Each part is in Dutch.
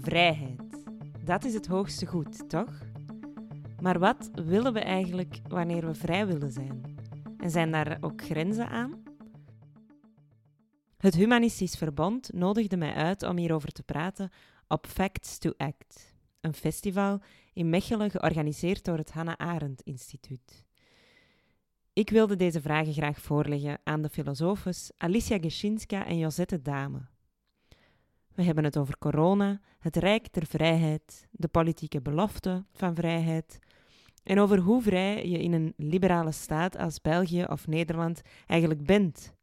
Vrijheid. Dat is het hoogste goed, toch? Maar wat willen we eigenlijk wanneer we vrij willen zijn? En zijn daar ook grenzen aan? Het Humanistisch Verbond nodigde mij uit om hierover te praten op Facts to Act, een festival in Mechelen georganiseerd door het Hannah Arendt Instituut. Ik wilde deze vragen graag voorleggen aan de filosofes Alicia Geschinska en Josette Dame. We hebben het over corona, het rijk der vrijheid, de politieke belofte van vrijheid en over hoe vrij je in een liberale staat als België of Nederland eigenlijk bent.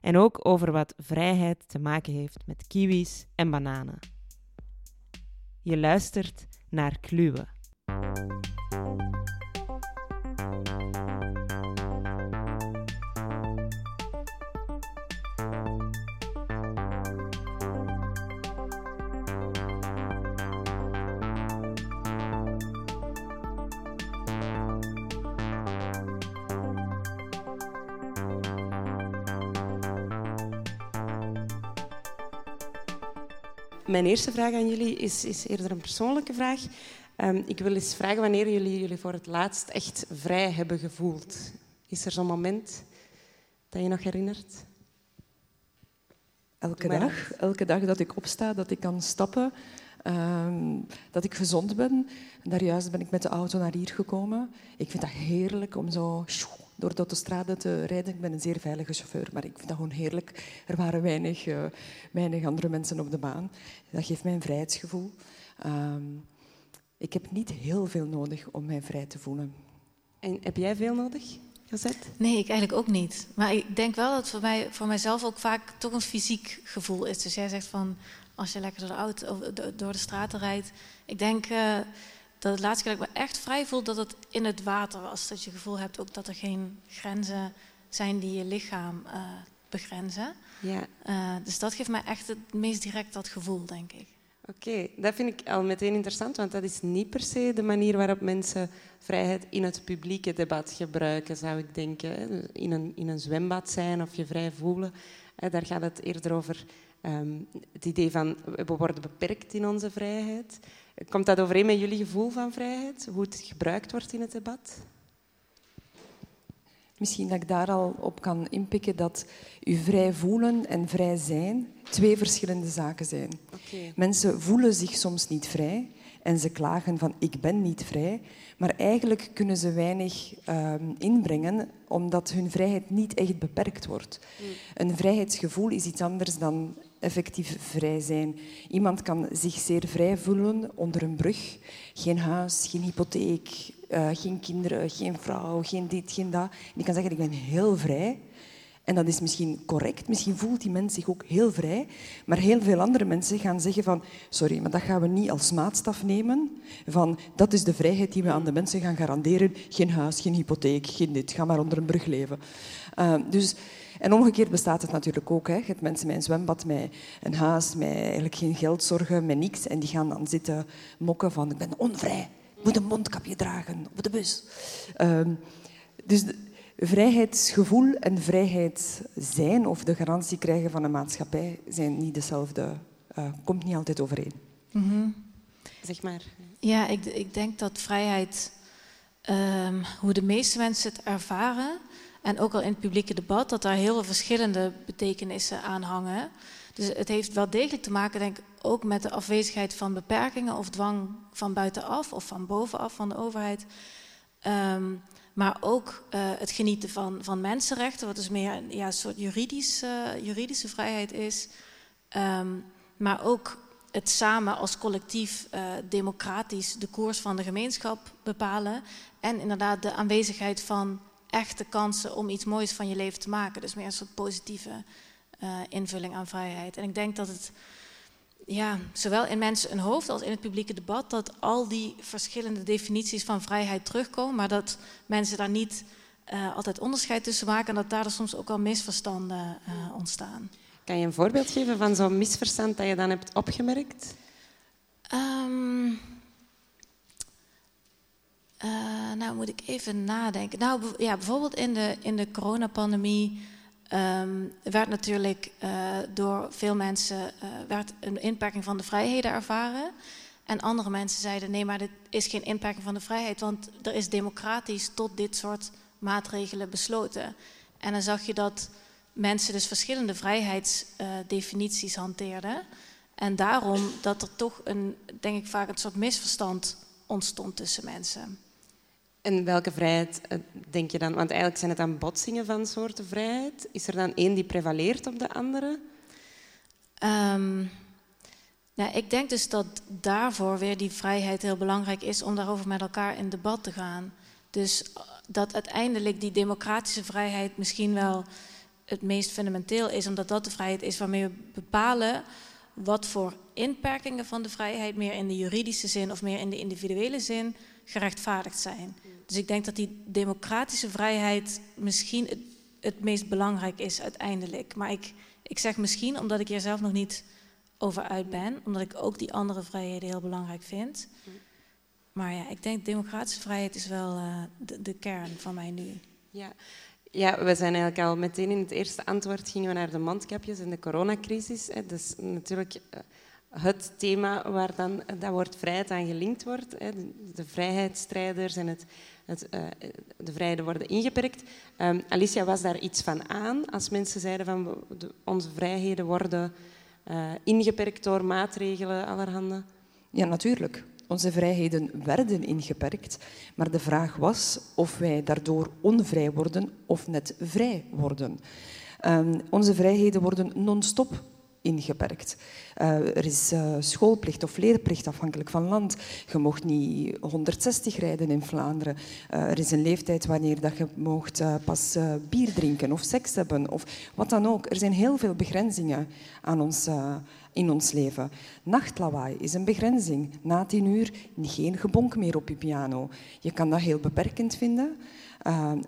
En ook over wat vrijheid te maken heeft met kiwis en bananen. Je luistert naar Kluwe. Mijn eerste vraag aan jullie is, is eerder een persoonlijke vraag. Um, ik wil eens vragen wanneer jullie jullie voor het laatst echt vrij hebben gevoeld. Is er zo'n moment dat je nog herinnert? Elke dag. Elke dag dat ik opsta, dat ik kan stappen, um, dat ik gezond ben. En daar juist ben ik met de auto naar hier gekomen. Ik vind dat heerlijk om zo door de autostrade te rijden. Ik ben een zeer veilige chauffeur, maar ik vind dat gewoon heerlijk. Er waren weinig, uh, weinig andere mensen op de baan. Dat geeft mij een vrijheidsgevoel. Um, ik heb niet heel veel nodig om mij vrij te voelen. En heb jij veel nodig, Josette? Nee, ik eigenlijk ook niet. Maar ik denk wel dat voor, mij, voor mijzelf ook vaak toch een fysiek gevoel is. Dus jij zegt van, als je lekker door de, auto, door de straten rijdt. Ik denk... Uh, dat het laatste keer dat ik me echt vrij voel, dat het in het water was. Dat je het gevoel hebt ook dat er geen grenzen zijn die je lichaam uh, begrenzen. Ja. Uh, dus dat geeft mij echt het meest direct dat gevoel, denk ik. Oké, okay, dat vind ik al meteen interessant, want dat is niet per se de manier waarop mensen vrijheid in het publieke debat gebruiken, zou ik denken. In een, in een zwembad zijn of je vrij voelen, daar gaat het eerder over um, het idee van we worden beperkt in onze vrijheid. Komt dat overeen met jullie gevoel van vrijheid? Hoe het gebruikt wordt in het debat? Misschien dat ik daar al op kan inpikken dat u vrij voelen en vrij zijn twee verschillende zaken zijn. Okay. Mensen voelen zich soms niet vrij en ze klagen van ik ben niet vrij, maar eigenlijk kunnen ze weinig um, inbrengen omdat hun vrijheid niet echt beperkt wordt. Mm. Een vrijheidsgevoel is iets anders dan effectief vrij zijn. Iemand kan zich zeer vrij voelen onder een brug. Geen huis, geen hypotheek, uh, geen kinderen, geen vrouw, geen dit, geen dat. die kan zeggen, ik ben heel vrij. En dat is misschien correct, misschien voelt die mens zich ook heel vrij. Maar heel veel andere mensen gaan zeggen van... Sorry, maar dat gaan we niet als maatstaf nemen. Van, dat is de vrijheid die we aan de mensen gaan garanderen. Geen huis, geen hypotheek, geen dit. Ga maar onder een brug leven. Uh, dus en omgekeerd bestaat het natuurlijk ook. Hè. Je hebt mensen met een zwembad, met een huis, met eigenlijk geen geldzorgen, met niks. En die gaan dan zitten mokken van ik ben onvrij, ik moet een mondkapje dragen op de bus. Um, dus vrijheidsgevoel en vrijheid zijn of de garantie krijgen van een maatschappij zijn niet dezelfde. Uh, komt niet altijd overeen. Mm -hmm. Zeg maar. Ja, ik, ik denk dat vrijheid, um, hoe de meeste mensen het ervaren, en ook al in het publieke debat, dat daar heel verschillende betekenissen aan hangen. Dus het heeft wel degelijk te maken, denk ik, ook met de afwezigheid van beperkingen of dwang van buitenaf of van bovenaf van de overheid. Um, maar ook uh, het genieten van, van mensenrechten, wat dus meer ja, een soort juridische, juridische vrijheid is. Um, maar ook het samen als collectief uh, democratisch de koers van de gemeenschap bepalen. En inderdaad de aanwezigheid van echte kansen om iets moois van je leven te maken. Dus meer een soort positieve uh, invulling aan vrijheid. En ik denk dat het, ja, zowel in mensen een hoofd als in het publieke debat, dat al die verschillende definities van vrijheid terugkomen, maar dat mensen daar niet uh, altijd onderscheid tussen maken en dat daar soms ook al misverstanden uh, ontstaan. Kan je een voorbeeld geven van zo'n misverstand dat je dan hebt opgemerkt? Um, uh, nou, moet ik even nadenken. Nou, ja, bijvoorbeeld in de, in de coronapandemie um, werd natuurlijk uh, door veel mensen uh, werd een inperking van de vrijheden ervaren. En andere mensen zeiden: nee, maar dit is geen inperking van de vrijheid, want er is democratisch tot dit soort maatregelen besloten. En dan zag je dat mensen dus verschillende vrijheidsdefinities hanteerden. En daarom dat er toch een, denk ik vaak een soort misverstand ontstond tussen mensen. En welke vrijheid eh, denk je dan? Want eigenlijk zijn het dan botsingen van soorten vrijheid. Is er dan één die prevaleert op de andere? Nou, ik denk dus dat daarvoor weer die vrijheid heel belangrijk is om daarover met elkaar in debat te gaan. Dus dat uiteindelijk die democratische vrijheid misschien wel het meest fundamenteel is, omdat dat de vrijheid is waarmee we bepalen wat voor inperkingen van de vrijheid meer in de juridische zin of meer in de individuele zin gerechtvaardigd zijn. Dus ik denk dat die democratische vrijheid misschien het, meest belangrijk is uiteindelijk. Maar ik, ik zeg misschien omdat ik hier zelf nog niet over uit ben, omdat ik ook die andere vrijheden heel belangrijk vind. Maar ja, ik denk democratische vrijheid is wel uh, de, kern van mij nu. Ja. ja, we zijn eigenlijk al meteen in het eerste antwoord gingen we naar de mondkapjes en de coronacrisis. Hè. Dus natuurlijk uh, het thema waar dan dat woord vrijheid aan gelinkt wordt. Hè. De, de vrijheidsstrijders en het, het, uh, de vrijheden worden ingeperkt. Um, Alicia, was daar iets van aan als mensen zeiden van onze vrijheden worden uh, ingeperkt door maatregelen allerhande? Ja, natuurlijk. Onze vrijheden werden ingeperkt, maar de vraag was of wij daardoor onvrij worden of net vrij worden. Um, onze vrijheden worden non-stop ingeperkt. Uh, er is uh, schoolplicht of leerplicht afhankelijk van land. Je mocht niet 160 rijden in Vlaanderen. Uh, er is een leeftijd wanneer dat je mocht pas bier drinken of seks hebben of wat dan ook. Er zijn heel veel begrenzingen aan ons, in ons leven. Nachtlawaai is een begrenzing. Na tien uur geen gebonk meer op je piano. Je kan dat heel beperkend vinden.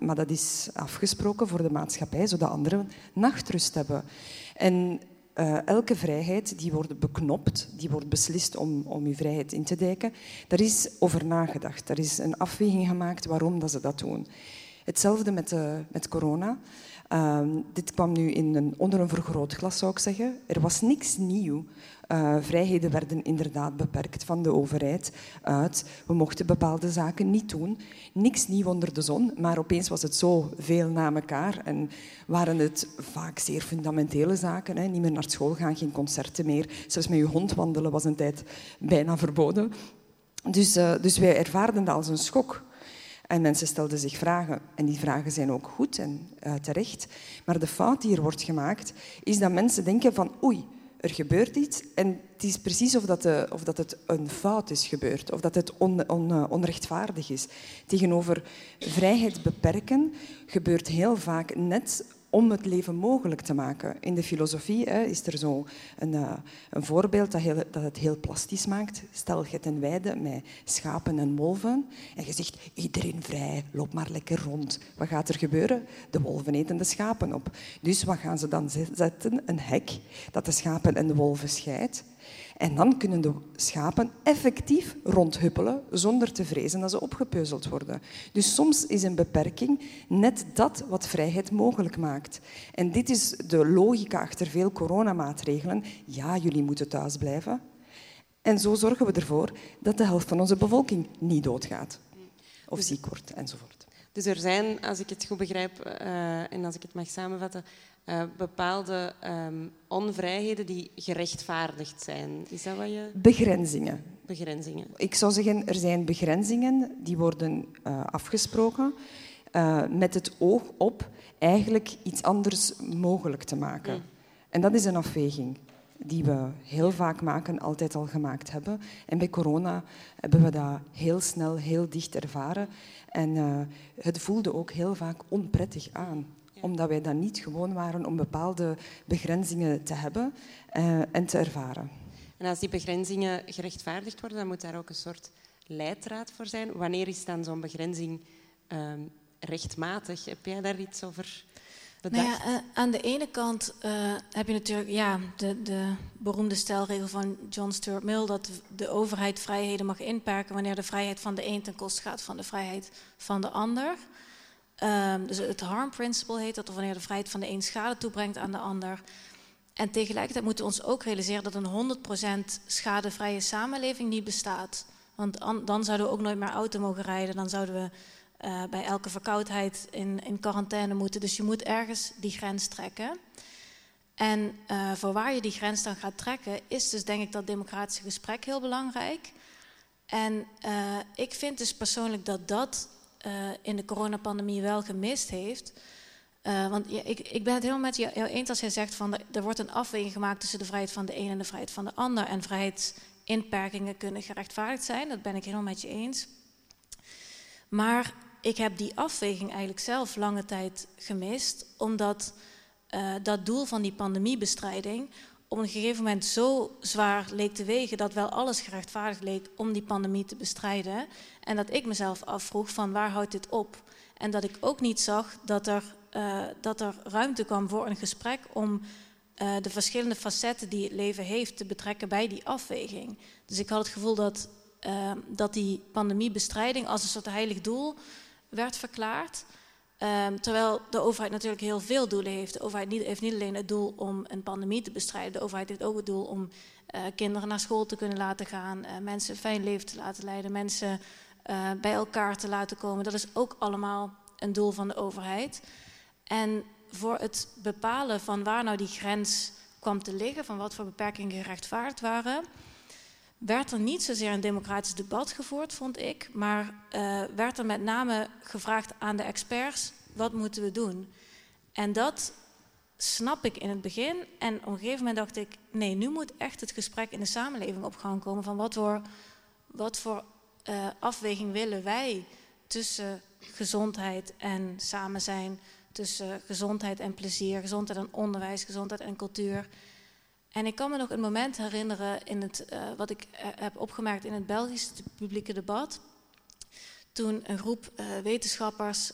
maar dat is afgesproken voor de maatschappij, zodat anderen nachtrust hebben. En uh, elke vrijheid die wordt beknopt, die wordt beslist om, om je vrijheid in te dijken. Daar is over nagedacht. Er is een afweging gemaakt waarom dat ze dat doen. Hetzelfde met, uh, met corona. Uh, dit kwam nu in een, onder een vergrootglas, zou ik zeggen. Er was niks nieuw. Uh, vrijheden werden inderdaad beperkt van de overheid uit. We mochten bepaalde zaken niet doen. Niks nieuw onder de zon, maar opeens was het zo veel na elkaar. En waren het vaak zeer fundamentele zaken. Hè. Niet meer naar school gaan, geen concerten meer. Zelfs met je hond wandelen was een tijd bijna verboden. Dus, uh, dus wij ervaarden dat als een schok. En mensen stelden zich vragen. En die vragen zijn ook goed en uh, terecht. Maar de fout die er wordt gemaakt, is dat mensen denken van oei, er gebeurt iets en het is precies of dat, de, of dat het een fout is gebeurd, of dat het on, on, uh, onrechtvaardig is. Tegenover vrijheid beperken gebeurt heel vaak net om het leven mogelijk te maken. In de filosofie hè, is er zo een, uh, een voorbeeld dat, heel, dat, het heel plastisch maakt. Stel, je een weide met schapen en wolven en je zegt, iedereen vrij, loop maar lekker rond. Wat gaat er gebeuren? De wolven eten de schapen op. Dus wat gaan ze dan zetten? Een hek dat de schapen en de wolven scheidt. En dan kunnen de schapen effectief rondhuppelen zonder te vrezen dat ze opgepeuzeld worden. Dus soms is een beperking net dat wat vrijheid mogelijk maakt. En dit is de logica achter veel coronamaatregelen. Ja, jullie moeten thuis blijven. En zo zorgen we ervoor dat de helft van onze bevolking niet doodgaat. Of ziek wordt, enzovoort. Dus er zijn, als ik het goed begrijp uh, en als ik het mag samenvatten, uh, bepaalde um, onvrijheden die gerechtvaardigd zijn. Is dat wat je... Begrenzingen. Begrenzingen. Ik zou zeggen, er zijn begrenzingen die worden uh, afgesproken uh, met het oog op eigenlijk iets anders mogelijk te maken. Mm. En dat is een afweging die we heel vaak maken, altijd al gemaakt hebben. En bij corona hebben we dat heel snel, heel dicht ervaren. En het voelde ook heel vaak onprettig aan omdat wij dan niet gewoon waren om bepaalde begrenzingen te hebben uh, en te ervaren. En als die begrenzingen gerechtvaardigd worden, dan moet daar ook een soort leidraad voor zijn. Wanneer is dan zo'n begrenzing um, rechtmatig? Heb jij daar iets over bedacht? Nou ja, uh, aan de ene kant uh, heb je natuurlijk ja, de, de, beroemde stelregel van John Stuart Mill... dat de overheid vrijheden mag inperken... wanneer de vrijheid van de een ten koste gaat van de vrijheid van de ander... Ehm, dus het harm principle heet dat, of wanneer de vrijheid van de een schade toebrengt aan de ander. En tegelijkertijd moeten we ons ook realiseren dat een 100% schadevrije samenleving niet bestaat. Want dan zouden we ook nooit meer auto mogen rijden. Dan zouden we uh, bij elke verkoudheid in, in quarantaine moeten. Dus je moet ergens die grens trekken. En uh, voor waar je die grens dan gaat trekken, is dus denk ik dat democratische gesprek heel belangrijk. En uh, ik vind dus persoonlijk dat dat in de coronapandemie wel gemist heeft. want ja, ik, ik ben het helemaal met jou eens als jij zegt van er wordt een afweging gemaakt tussen de vrijheid van de een en de vrijheid van de ander. En vrijheidsinperkingen kunnen gerechtvaardigd zijn, dat ben ik helemaal met je eens. Maar ik heb die afweging eigenlijk zelf lange tijd gemist, omdat uh, dat doel van die pandemiebestrijding op een gegeven moment zo zwaar leek te wegen dat wel alles gerechtvaardigd leek om die pandemie te bestrijden. En dat ik mezelf afvroeg van waar houdt dit op? En dat ik ook niet zag dat er, uh, dat er ruimte kwam voor een gesprek om uh, de verschillende facetten die het leven heeft te betrekken bij die afweging. Dus ik had het gevoel dat, uh, dat die pandemiebestrijding als een soort heilig doel werd verklaard. Um, terwijl de overheid natuurlijk heel veel doelen heeft. De overheid heeft niet alleen het doel om een pandemie te bestrijden. De overheid heeft ook het doel om uh, kinderen naar school te kunnen laten gaan. Uh, mensen een fijn leven te laten leiden. Mensen uh, bij elkaar te laten komen. Dat is ook allemaal een doel van de overheid. En voor het bepalen van waar nou die grens kwam te liggen. Van wat voor beperkingen gerechtvaardigd waren werd er niet zozeer een democratisch debat gevoerd, vond ik, maar uh, werd er met name gevraagd aan de experts: wat moeten we doen? En dat snap ik in het begin. En op een gegeven moment dacht ik: nee, nu moet echt het gesprek in de samenleving op gang komen van wat voor, wat voor uh, afweging willen wij tussen gezondheid en samen zijn, tussen gezondheid en plezier, gezondheid en onderwijs, gezondheid en cultuur. En ik kan me nog een moment herinneren in het, uh, wat ik uh, heb opgemerkt in het Belgische publieke debat. Toen een groep uh, wetenschappers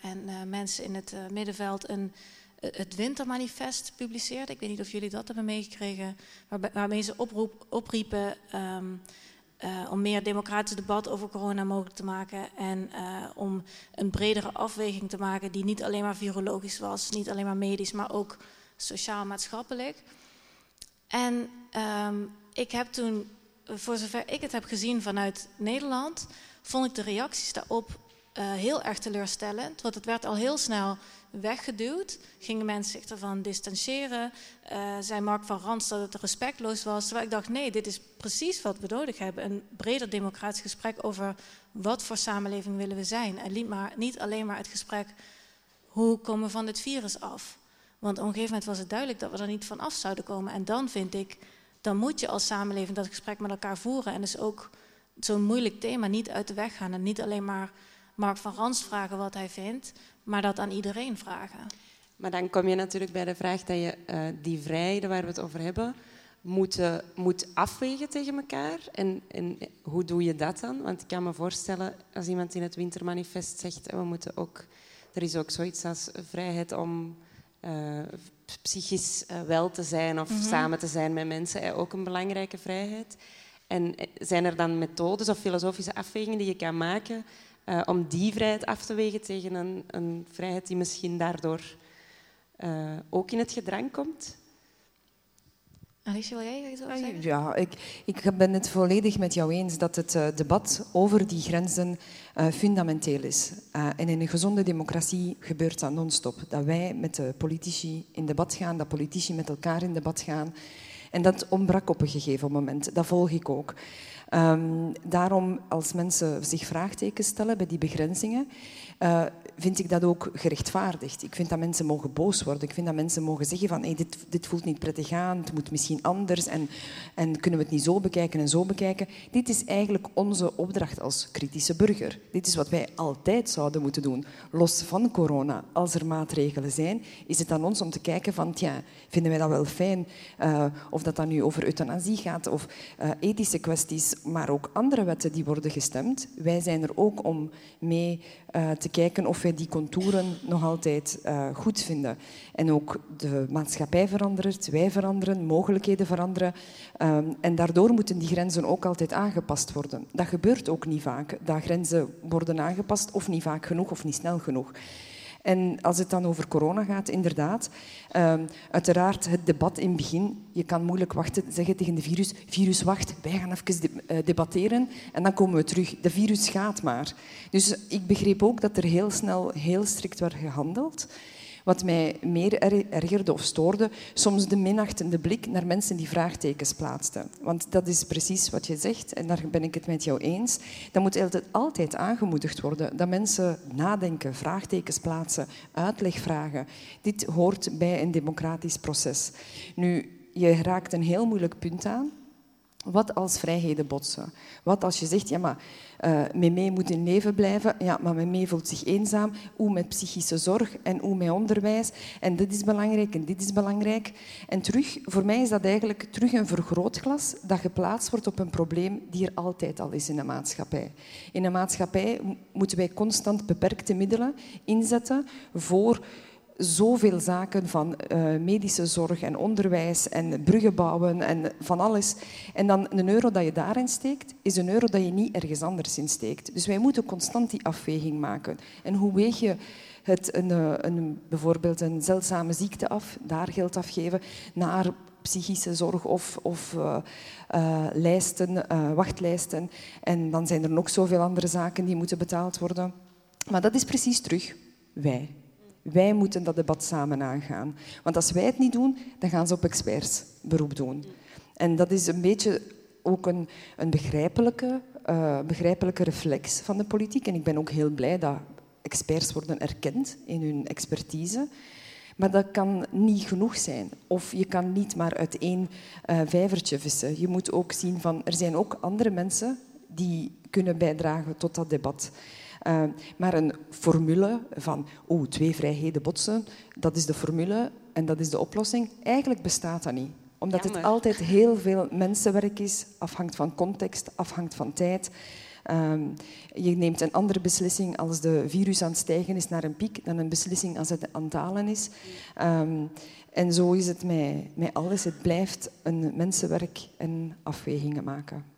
en mensen in het middenveld een, het Wintermanifest publiceerde. Ik weet niet of jullie dat hebben meegekregen. Waarmee ze oproep, opriepen um, om meer democratisch debat over corona mogelijk te maken. En om een bredere afweging te maken die niet alleen maar virologisch was, niet alleen maar medisch, maar ook sociaal-maatschappelijk. En um, ik heb toen, voor zover ik het heb gezien vanuit Nederland, vond ik de reacties daarop uh, heel erg teleurstellend. Want het werd al heel snel weggeduwd. Gingen mensen zich ervan distancieren. Uh, zei Mark van Rans dat het respectloos was. Terwijl ik dacht, nee, dit is precies wat we nodig hebben. Een breder democratisch gesprek over wat voor samenleving willen we zijn. En niet, maar, niet alleen maar het gesprek, hoe komen we van dit virus af? Want op een gegeven moment was het duidelijk dat we er niet van af zouden komen. En dan vind ik, dan moet je als samenleving dat gesprek met elkaar voeren. En dus ook zo'n moeilijk thema niet uit de weg gaan. En niet alleen maar Mark van Rans vragen wat hij vindt, maar dat aan iedereen vragen. Maar dan kom je natuurlijk bij de vraag dat je uh, die vrijheden waar we het over hebben, moet, moet afwegen tegen elkaar. En, en, hoe doe je dat dan? Want ik kan me voorstellen, als iemand in het Wintermanifest zegt, we moeten ook, er is ook zoiets als vrijheid om uh, psychisch uh, wel te zijn of mm -hmm. samen te zijn met mensen, ook een belangrijke vrijheid. En zijn er dan methodes of filosofische afwegingen die je kan maken om die vrijheid af te wegen tegen een, een vrijheid die misschien daardoor ook in het gedrang komt? Alicia, wil jij iets over zeggen? Ja, ik, ik ben het volledig met jou eens dat het uh, debat over die grenzen uh, fundamenteel is. Uh, en in een gezonde democratie gebeurt dat non-stop. Dat wij met de politici in debat gaan, dat politici met elkaar in debat gaan. En dat ontbrak op een gegeven moment. Dat volg ik ook. Um, daarom, als mensen zich vraagtekens stellen bij die begrenzingen, uh, vind ik dat ook gerechtvaardigd. Ik vind dat mensen mogen boos worden. Ik vind dat mensen mogen zeggen van dit, dit voelt niet prettig aan, het moet misschien anders en, en kunnen we het niet zo bekijken en zo bekijken. Dit is eigenlijk onze opdracht als kritische burger. Dit is wat wij altijd zouden moeten doen. Los van corona, als er maatregelen zijn, is het aan ons om te kijken van vinden wij dat wel fijn? Uh, of dat dan nu over euthanasie gaat of uh, ethische kwesties, maar ook andere wetten die worden gestemd. Wij zijn er ook om mee uh, te kijken of wij die contouren nog altijd uh, goed vinden. En ook de maatschappij verandert, wij veranderen, mogelijkheden veranderen. Um, en daardoor moeten die grenzen ook altijd aangepast worden. Dat gebeurt ook niet vaak, dat grenzen worden aangepast of niet vaak genoeg of niet snel genoeg. En als het dan over corona gaat, inderdaad, um, uiteraard het debat in het begin. Je kan moeilijk wachten, zeggen tegen de virus, virus wacht, wij gaan even eh, debatteren en dan komen we terug. De virus gaat maar. Dus ik begreep ook dat er heel snel, heel strikt werd gehandeld. Wat mij meer ergerde of stoorde, soms de minachtende blik naar mensen die vraagtekens plaatsten. Want dat is precies wat je zegt, en daar ben ik het met jou eens. Dat moet altijd, altijd aangemoedigd worden, dat mensen nadenken, vraagtekens plaatsen, uitleg vragen. Dit hoort bij een democratisch proces. Nu, je raakt een heel moeilijk punt aan. Wat als vrijheden botsen? Wat als je zegt, ja maar uh, moet in leven blijven, ja maar Memee voelt zich eenzaam. Hoe met psychische zorg en hoe met onderwijs. En dit is belangrijk en dit is belangrijk. En terug, voor mij is dat eigenlijk terug een vergrootglas dat geplaatst wordt op een probleem die er altijd al is in de maatschappij. In een maatschappij moeten wij constant beperkte middelen inzetten voor zoveel zaken van uh, medische zorg en onderwijs en bruggen bouwen en van alles. En dan een euro dat je daarin steekt, is een euro dat je niet ergens anders in steekt. Dus wij moeten constant die afweging maken. En hoe weeg je het een, eh, een, bijvoorbeeld een zeldzame ziekte af, daar geld afgeven, naar psychische zorg of, of uh, lijsten, wachtlijsten. En dan zijn er nog zoveel andere zaken die moeten betaald worden. Maar dat is precies terug wij. Wij moeten dat debat samen aangaan. Want als wij het niet doen, dan gaan ze op experts beroep doen. En dat is een beetje ook een, een begrijpelijke, uh, begrijpelijke reflex van de politiek. En ik ben ook heel blij dat experts worden erkend in hun expertise. Maar dat kan niet genoeg zijn. Of je kan niet maar uit één uh, vijvertje vissen. Je moet ook zien van er zijn ook andere mensen die kunnen bijdragen tot dat debat. Uh, maar een formule van oh, twee vrijheden botsen, dat is de formule en dat is de oplossing. Eigenlijk bestaat dat niet. Omdat het altijd heel veel mensenwerk is, afhangt van context, afhangt van tijd. Um, je neemt een andere beslissing als de virus aan het stijgen is naar een piek dan een beslissing als het aan het dalen is. Um, en zo is het met, met alles. Het blijft een mensenwerk en afwegingen maken.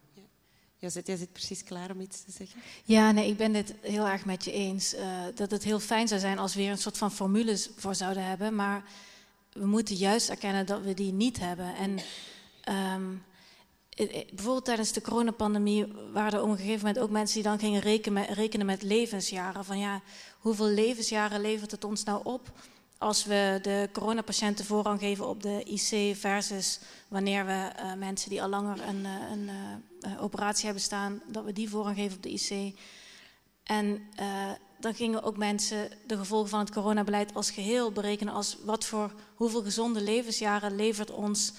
Jozet, jij zit precies klaar om iets te zeggen. Ja, nee, ik ben het heel erg met je eens. Uh, dat het heel fijn zou zijn als we weer een soort van formules voor zouden hebben. Maar we moeten juist erkennen dat we die niet hebben. En um, bijvoorbeeld tijdens de coronapandemie waren er op een gegeven moment ook mensen die dan gingen rekenen met, rekenen met levensjaren. Van ja, hoeveel levensjaren levert het ons nou op? Als we de coronapatiënten voorrang geven op de IC versus wanneer we uh, mensen die al langer een, uh, een uh, operatie hebben staan, dat we die voorrang geven op de IC. En dan gingen ook mensen de gevolgen van het coronabeleid als geheel berekenen als wat voor hoeveel gezonde levensjaren levert ons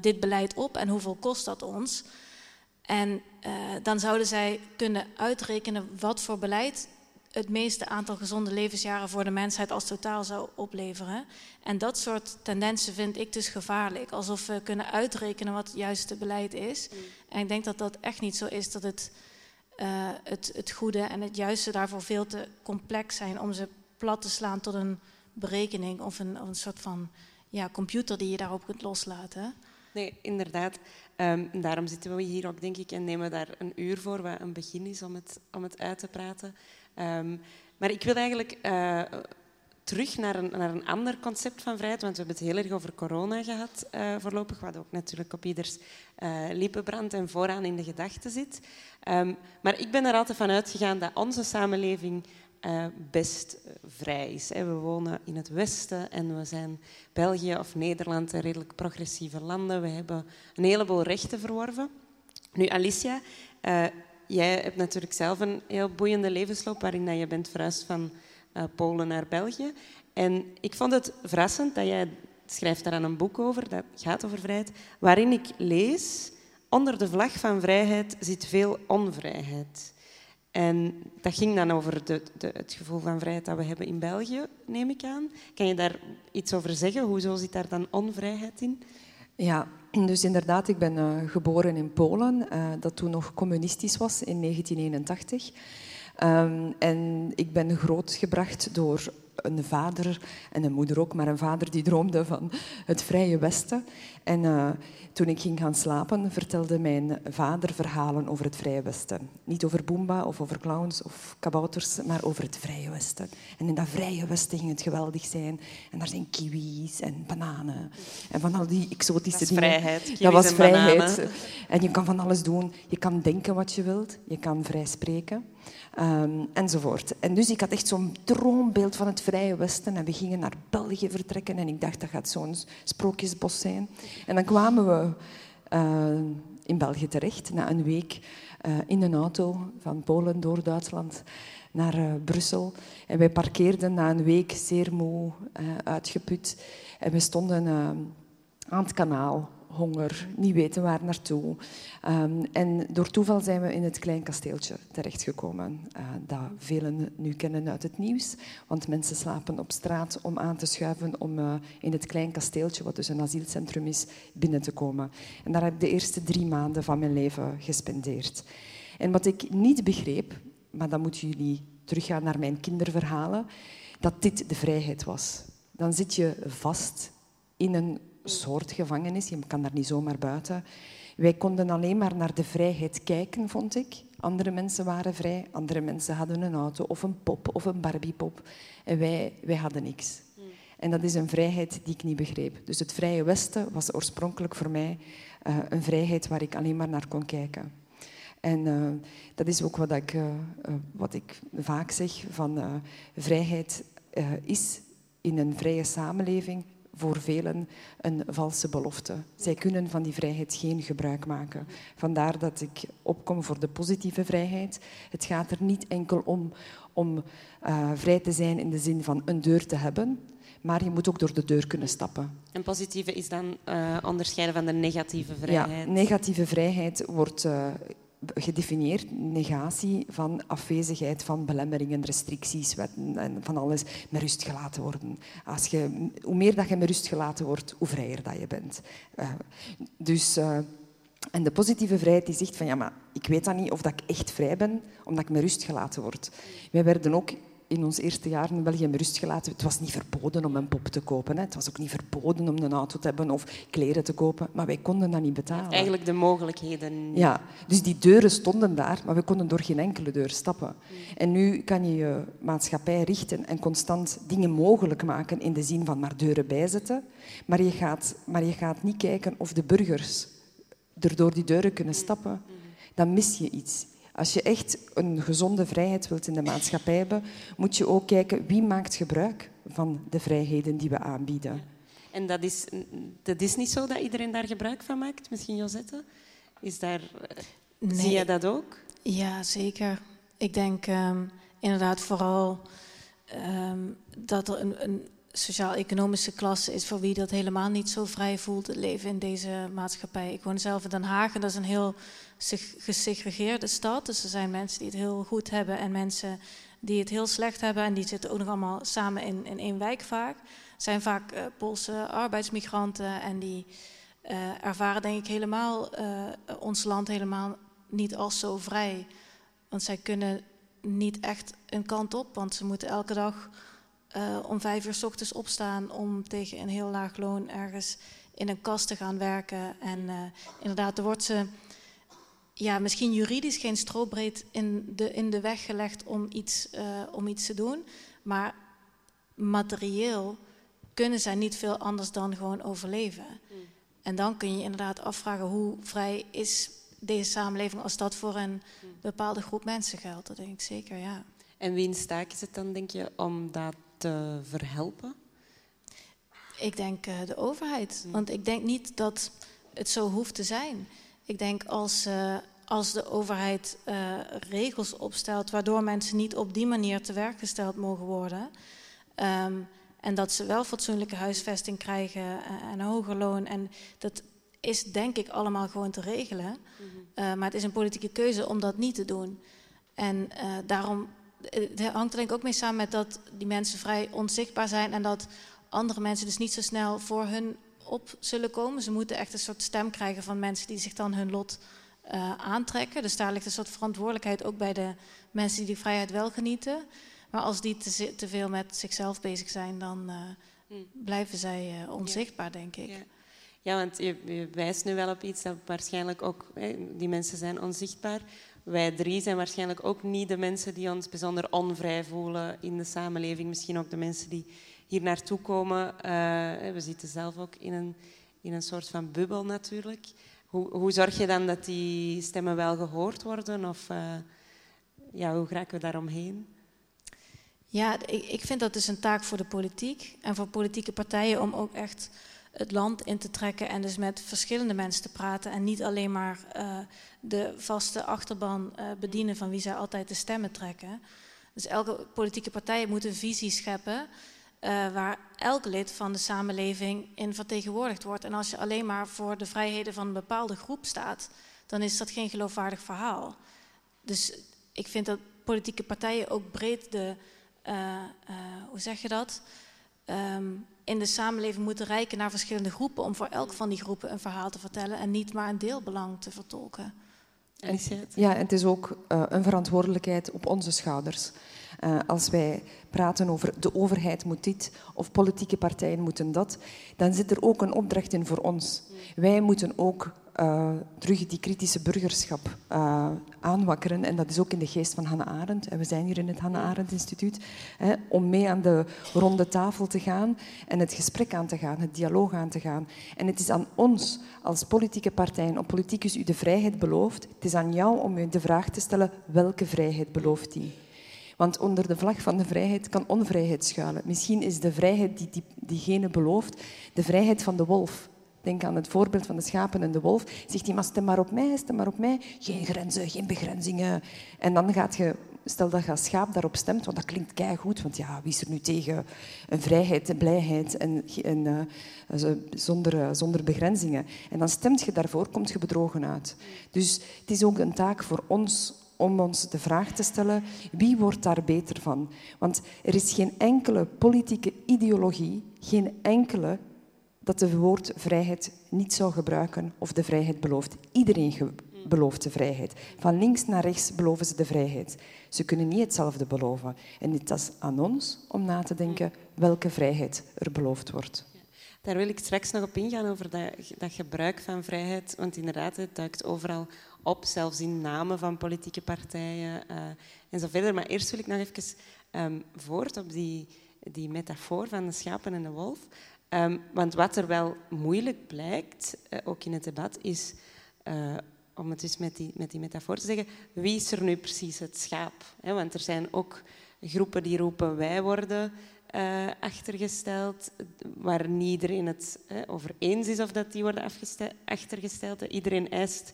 dit beleid op en hoeveel kost dat ons. En dan zouden zij kunnen uitrekenen wat voor beleid het meeste aantal gezonde levensjaren voor de mensheid als totaal zou opleveren. En dat soort tendensen vind ik dus gevaarlijk. Alsof we kunnen uitrekenen wat het juiste beleid is. En ik denk dat dat echt niet zo is, dat het, uh, het, het goede en het juiste daarvoor veel te complex zijn om ze plat te slaan tot een berekening of een, een soort van ja, computer die je daarop kunt loslaten. Nee, inderdaad. Um, daarom zitten we hier ook, denk ik, en nemen daar een uur voor, wat een begin is om het, om het uit te praten. Um, maar ik wil eigenlijk uh, terug naar een, naar een ander concept van vrijheid, want we hebben het heel erg over corona gehad uh, voorlopig, wat ook natuurlijk op ieders uh, lippenbrand en vooraan in de gedachten zit. Um, maar ik ben er altijd van uitgegaan dat onze samenleving best vrij is. We wonen in het Westen en we zijn België of Nederland redelijk progressieve landen. We hebben een heleboel rechten verworven. Nu, Alicia, jij hebt natuurlijk zelf een heel boeiende levensloop waarin je bent verhuisd van uh, Polen naar België. En ik vond het verrassend dat jij schrijft daar een boek over, dat gaat over vrijheid, waarin ik lees, onder de vlag van vrijheid zit veel onvrijheid. En dat ging dan over de, de, het gevoel van vrijheid dat we hebben in België, neem ik aan. Kan je daar iets over zeggen? Hoezo zit daar dan onvrijheid in? Ja, dus inderdaad, ik ben uh, geboren in Polen, uh, dat toen nog communistisch was in 1981. Ehm, en ik ben grootgebracht door een vader en een moeder ook, maar een vader die droomde van het vrije Westen. En uh, toen ik ging gaan slapen, vertelde mijn vader verhalen over het Vrije Westen. Niet over Boomba of over clowns of kabouters, maar over het Vrije Westen. En in dat Vrije Westen ging het geweldig zijn. En daar zijn kiwis en bananen. En van al die exotische dat dingen. Vrijheid. dat was en vrijheid. Bananen. En je kan van alles doen. Je kan denken wat je wilt. Je kan vrij spreken. Um, enzovoort. En dus ik had echt zo'n droombeeld van het Vrije Westen. En we gingen naar België vertrekken. En ik dacht, dat gaat zo'n sprookjesbos zijn. En dan kwamen we uh, in België terecht, na een week uh, in een auto van Polen door Duitsland naar uh, Brussel. En wij parkeerden na een week zeer moe, uitgeput. En we stonden aan het kanaal honger, niet weten waar naartoe. Um, en door toeval zijn we in het klein kasteeltje terechtgekomen, uh, dat velen nu kennen uit het nieuws. Want mensen slapen op straat om aan te schuiven om uh, in het klein kasteeltje, wat dus een asielcentrum is, binnen te komen. En daar heb ik de eerste drie maanden van mijn leven gespendeerd. En wat ik niet begreep, maar dan moeten jullie teruggaan naar mijn kinderverhalen, dat dit de vrijheid was. Dan zit je vast in een soort gevangenis. Je kan daar niet zomaar buiten. Wij konden alleen maar naar de vrijheid kijken, vond ik. Andere mensen waren vrij, andere mensen hadden een auto of een pop of een Barbiepop. En wij, wij hadden niks. En dat is een vrijheid die ik niet begreep. Dus het Vrije Westen was oorspronkelijk voor mij uh, een vrijheid waar ik alleen maar naar kon kijken. En uh, dat is ook wat ik, uh, wat ik vaak zeg, van vrijheid is in een vrije samenleving voor velen een valse belofte. Zij kunnen van die vrijheid geen gebruik maken. Vandaar dat ik opkom voor de positieve vrijheid. Het gaat er niet enkel om om uh, vrij te zijn in de zin van een deur te hebben, maar je moet ook door de deur kunnen stappen. En positieve is dan uh, onderscheiden van de negatieve vrijheid? Ja, negatieve vrijheid wordt uh, gedefinieerd negatie van afwezigheid van belemmeringen, restricties, wetten en van alles met rust gelaten worden. Als je, hoe meer dat je met rust gelaten wordt, hoe vrijer dat je bent. Uh, dus, uh, en de positieve vrijheid die zegt van ja, maar ik weet dan niet of dat ik echt vrij ben, omdat ik met rust gelaten word. Wij werden ook in ons eerste jaar in België rust gelaten. Het was niet verboden om een pop te kopen. Hè. Het was ook niet verboden om een auto te hebben of kleren te kopen. Maar wij konden dat niet betalen. Eigenlijk de mogelijkheden. Ja, dus die deuren stonden daar, maar we konden door geen enkele deur stappen. Hmm. En nu kan je je maatschappij richten en constant dingen mogelijk maken in de zin van maar deuren bijzetten. Maar je gaat, maar je gaat niet kijken of de burgers er door die deuren kunnen stappen. Hmm. Dan mis je iets. Als je echt een gezonde vrijheid wilt in de maatschappij hebben, moet je ook kijken wie maakt gebruik van de vrijheden die we aanbieden. En dat is, dat is niet zo dat iedereen daar gebruik van maakt, misschien Josette? Is daar, nee. Zie je dat ook? Ja, zeker. Ik denk um, inderdaad vooral um, dat er een, een sociaal-economische klasse is voor wie dat helemaal niet zo vrij voelt, het leven in deze maatschappij. Ik woon zelf in Den Haag en dat is een heel gesegregeerde stad. Dus er zijn mensen die het heel goed hebben en mensen die het heel slecht hebben. En die zitten ook nog allemaal samen in, in één wijk vaak. Het zijn vaak uh, Poolse arbeidsmigranten en die uh, ervaren denk ik helemaal uh, ons land helemaal niet als zo vrij. Want zij kunnen niet echt een kant op, want ze moeten elke dag om vijf uur s ochtends opstaan om tegen een heel laag loon ergens in een kast te gaan werken. En inderdaad, er wordt ze ja, misschien juridisch geen strobreed in de, in de weg gelegd om iets, uh, om iets te doen. Maar materieel kunnen zij niet veel anders dan gewoon overleven. Mm. En dan kun je inderdaad afvragen hoe vrij is deze samenleving als dat voor een mm. bepaalde groep mensen geldt. Dat denk ik zeker, ja. En wie in staak is het dan, denk je, om dat te verhelpen? Ik denk uh, de overheid. Mm. Want ik denk niet dat het zo hoeft te zijn. Ik denk als, uh, als de overheid uh, regels opstelt waardoor mensen niet op die manier te werk gesteld mogen worden. Um, en dat ze wel fatsoenlijke huisvesting krijgen en een hoger loon. En dat is denk ik allemaal gewoon te regelen. Mm -hmm. uh, maar het is een politieke keuze om dat niet te doen. En daarom het hangt er denk ik ook mee samen met dat die mensen vrij onzichtbaar zijn en dat andere mensen dus niet zo snel voor hun op zullen komen. Ze moeten echt een soort stem krijgen van mensen die zich dan hun lot aantrekken. Dus daar ligt een soort verantwoordelijkheid ook bij de mensen die die vrijheid wel genieten. Maar als die te, te veel met zichzelf bezig zijn, dan hmm. blijven zij onzichtbaar, denk ik. Ja. Ja, want je, je, wijst nu wel op iets dat waarschijnlijk ook, hè, die mensen zijn onzichtbaar. Wij drie zijn waarschijnlijk ook niet de mensen die ons bijzonder onvrij voelen in de samenleving. Misschien ook de mensen die hier naartoe komen. Uh, we zitten zelf ook in een, in een soort van bubbel natuurlijk. Hoe, hoe zorg je dan dat die stemmen wel gehoord worden? Of uh, ja, hoe geraken we daaromheen? Ja, ik, ik vind dat dus een taak voor de politiek en voor politieke partijen om ook echt het land in te trekken en dus met verschillende mensen te praten en niet alleen maar uh, de vaste achterban bedienen van wie zij altijd de stemmen trekken. Dus elke politieke partij moet een visie scheppen uh, waar elk lid van de samenleving in vertegenwoordigd wordt. En als je alleen maar voor de vrijheden van een bepaalde groep staat, dan is dat geen geloofwaardig verhaal. Dus ik vind dat politieke partijen ook breed de, hoe zeg je dat? Um, in de samenleving moeten reiken naar verschillende groepen om voor elk van die groepen een verhaal te vertellen en niet maar een deelbelang te vertolken. Ja, en het is ook uh, een verantwoordelijkheid op onze schouders. Uh, als wij praten over de overheid moet dit of politieke partijen moeten dat, dan zit er ook een opdracht in voor ons. Wij moeten ook uh, terug die kritische burgerschap uh, aanwakkeren. En dat is ook in de geest van Hannah Arendt. En we zijn hier in het Hannah Arendt Instituut. Hè, om mee aan de ronde tafel te gaan en het gesprek aan te gaan, het dialoog aan te gaan. En het is aan ons als politieke partijen, om politicus u de vrijheid belooft, het is aan jou om u de vraag te stellen, welke vrijheid belooft die? Want onder de vlag van de vrijheid kan onvrijheid schuilen. Misschien is de vrijheid die, die diegene belooft de vrijheid van de wolf. Denk aan het voorbeeld van de schapen en de wolf. Zegt hij, maar stem maar op mij, stem maar op mij. Geen grenzen, geen begrenzingen. En dan gaat je, stel dat je schaap daarop stemt, want dat klinkt goed, want ja, wie is er nu tegen een vrijheid en blijheid en, uh, zonder, uh, zonder begrenzingen. En dan stemt je daarvoor, komt je bedrogen uit. Dus het is ook een taak voor ons om ons de vraag te stellen, wie wordt daar beter van? Want er is geen enkele politieke ideologie, geen enkele dat de woord vrijheid niet zou gebruiken of de vrijheid belooft. Iedereen belooft de vrijheid. Van links naar rechts beloven ze de vrijheid. Ze kunnen niet hetzelfde beloven. En het is aan ons om na te denken welke vrijheid er beloofd wordt. Daar wil ik straks nog op ingaan over dat, dat gebruik van vrijheid. Want inderdaad, het duikt overal op, zelfs in namen van politieke partijen uh, en zo verder. Maar eerst wil ik nog even um, voort op die, die metafoor van de schapen en de wolf. Um, want wat er wel moeilijk blijkt, uh, ook in het debat, is, uh, om het dus met die, met die metafoor te zeggen, wie is er nu precies het schaap? Want er zijn ook groepen die roepen wij worden achtergesteld, waar niet iedereen het over eens is of dat die worden achtergesteld. Iedereen eist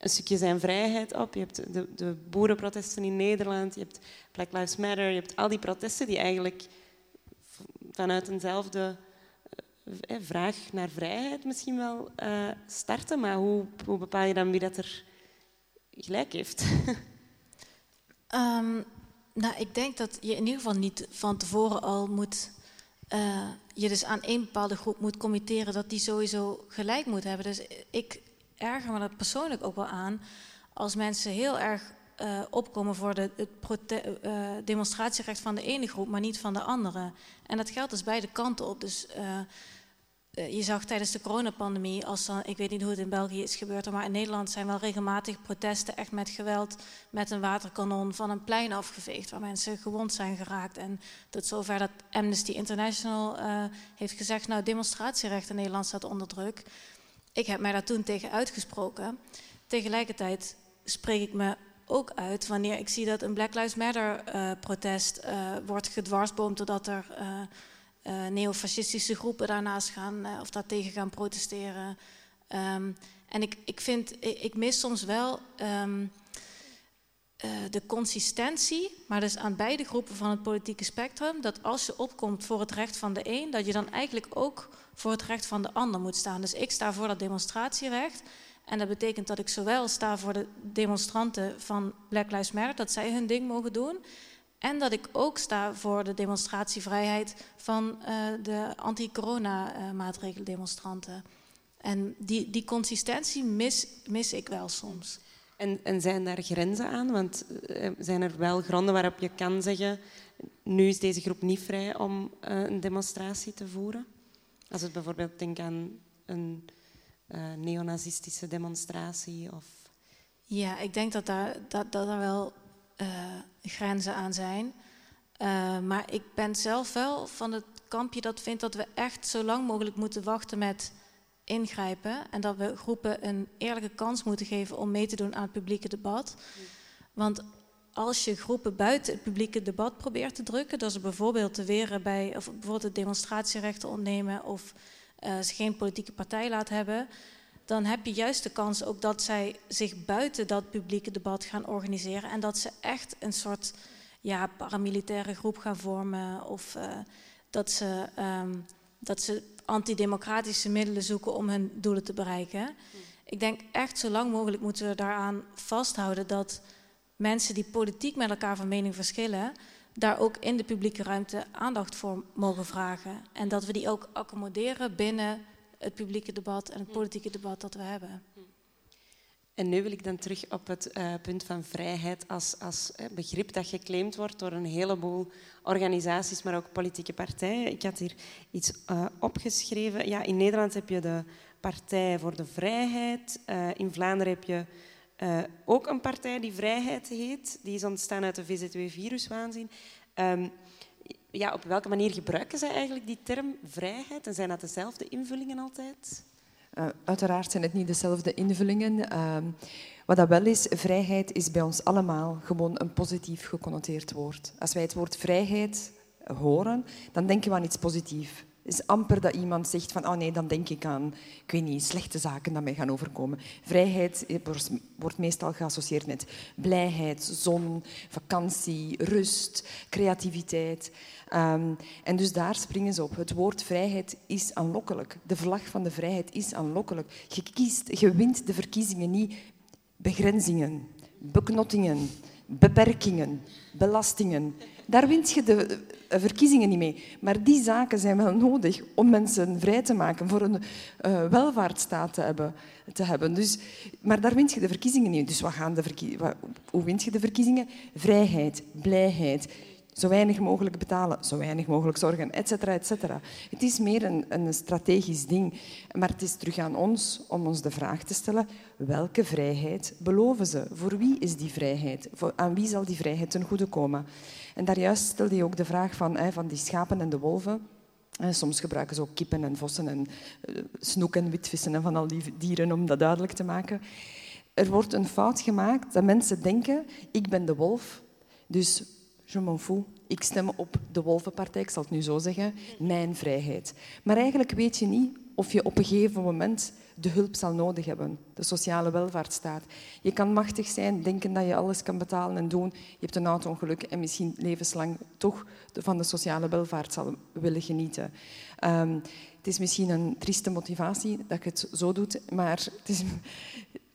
een stukje zijn vrijheid op. Je hebt de, de boerenprotesten in Nederland, je hebt Black Lives Matter, je hebt al die protesten die eigenlijk vanuit eenzelfde eh, vraag naar vrijheid misschien wel uh, starten, maar hoe, bepaal je dan wie dat er gelijk heeft? um, nou, ik denk dat je in ieder geval niet van tevoren al moet je dus aan één bepaalde groep moet committeren dat die sowieso gelijk moet hebben. Dus ik erger me dat persoonlijk ook wel aan als mensen heel erg uh, opkomen voor de, het uh, demonstratierecht van de ene groep, maar niet van de andere. En dat geldt dus beide kanten op. Dus uh, je zag tijdens de coronapandemie, als dan, ik weet niet hoe het in België is gebeurd, maar in Nederland zijn wel regelmatig protesten echt met geweld, met een waterkanon van een plein afgeveegd, waar mensen gewond zijn geraakt. En tot zover dat Amnesty International heeft gezegd, nou demonstratierecht in Nederland staat onder druk. Ik heb mij daar toen tegen uitgesproken. Tegelijkertijd spreek ik me ook uit wanneer ik zie dat een Black Lives Matter uh, protest uh, wordt gedwarsboomd doordat er uh, neofascistische groepen daarnaast gaan of daartegen gaan protesteren. Um, en ik, ik vind, ik, mis soms wel um, de consistentie, maar dus aan beide groepen van het politieke spectrum, dat als je opkomt voor het recht van de een, dat je dan eigenlijk ook voor het recht van de ander moet staan. Dus ik sta voor dat demonstratierecht. En dat betekent dat ik zowel sta voor de demonstranten van Black Lives Matter, dat zij hun ding mogen doen. En dat ik ook sta voor de demonstratievrijheid van uh, de anti-corona-maatregeldemonstranten. En die, die consistentie mis, mis ik wel soms. En, en zijn daar grenzen aan? Want uh, zijn er wel gronden waarop je kan zeggen, nu is deze groep niet vrij om uh, een demonstratie te voeren? Als het bijvoorbeeld denk aan een uh, neonazistische demonstratie of... Ja, ik denk dat daar, dat, dat wel grenzen aan zijn. maar ik ben zelf wel van het kampje dat vindt dat we echt zo lang mogelijk moeten wachten met ingrijpen en dat we groepen een eerlijke kans moeten geven om mee te doen aan het publieke debat. Want als je groepen buiten het publieke debat probeert te drukken, dat ze bijvoorbeeld te weren bij, of bijvoorbeeld het demonstratierechten ontnemen of uh, ze geen politieke partij laten hebben, dan heb je juist de kans ook dat zij zich buiten dat publieke debat gaan organiseren en dat ze echt een soort ja, paramilitaire groep gaan vormen of uh, dat ze, um, dat ze antidemocratische middelen zoeken om hun doelen te bereiken. Ik denk echt zo lang mogelijk moeten we daaraan vasthouden dat mensen die politiek met elkaar van mening verschillen, daar ook in de publieke ruimte aandacht voor mogen vragen. En dat we die ook accommoderen binnen het publieke debat en het politieke debat dat we hebben. En nu wil ik dan terug op het uh, punt van vrijheid als, als uh, begrip dat geclaimd wordt door een heleboel organisaties, maar ook politieke partijen. Ik had hier iets uh, opgeschreven. Ja, in Nederland heb je de Partij voor de Vrijheid. in Vlaanderen heb je ook een partij die Vrijheid heet. Die is ontstaan uit de VZW-viruswaanzin. Um, ja, op welke manier gebruiken zij eigenlijk die term vrijheid? En zijn dat dezelfde invullingen altijd? Uh, uiteraard zijn het niet dezelfde invullingen. Uh, wat dat wel is, vrijheid is bij ons allemaal gewoon een positief geconnoteerd woord. Als wij het woord vrijheid horen, dan denken we aan iets positiefs. Is amper dat iemand zegt van, oh nee, dan denk ik aan, ik weet niet, slechte zaken dat mij gaan overkomen. Vrijheid wordt meestal geassocieerd met blijheid, zon, vakantie, rust, creativiteit. Um, en dus daar springen ze op. Het woord vrijheid is aanlokkelijk. De vlag van de vrijheid is aanlokkelijk. Je, kiest, je wint de verkiezingen niet begrenzingen, beknottingen, beperkingen, belastingen. Daar wint je de verkiezingen niet mee. Maar die zaken zijn wel nodig om mensen vrij te maken, voor een uh, welvaartsstaat te hebben. Te hebben. Dus, maar daar wint je de verkiezingen niet. Dus wat gaan de hoe wint je de verkiezingen? Vrijheid, blijheid, zo weinig mogelijk betalen, zo weinig mogelijk zorgen, et cetera, et cetera. Het is meer een, een strategisch ding. Maar het is terug aan ons om ons de vraag te stellen, welke vrijheid beloven ze? Voor wie is die vrijheid? Voor, aan wie zal die vrijheid ten goede komen? En daar juist stelde je ook de vraag van, van die schapen en de wolven. soms gebruiken ze ook kippen en vossen en uh, snoek en witvissen en van al die dieren om dat duidelijk te maken. Er wordt een fout gemaakt dat mensen denken, ik ben de wolf, dus je m'en fous. Ik stem op de Wolvenpartij, ik zal het nu zo zeggen, mijn vrijheid. Maar eigenlijk weet je niet of je op een gegeven moment de hulp zal nodig hebben, de sociale welvaartsstaat. Je kan machtig zijn, denken dat je alles kan betalen en doen. Je hebt een auto-ongeluk en misschien levenslang toch van de sociale welvaart zal willen genieten. Um, het is misschien een trieste motivatie dat je het zo doet, maar het, is,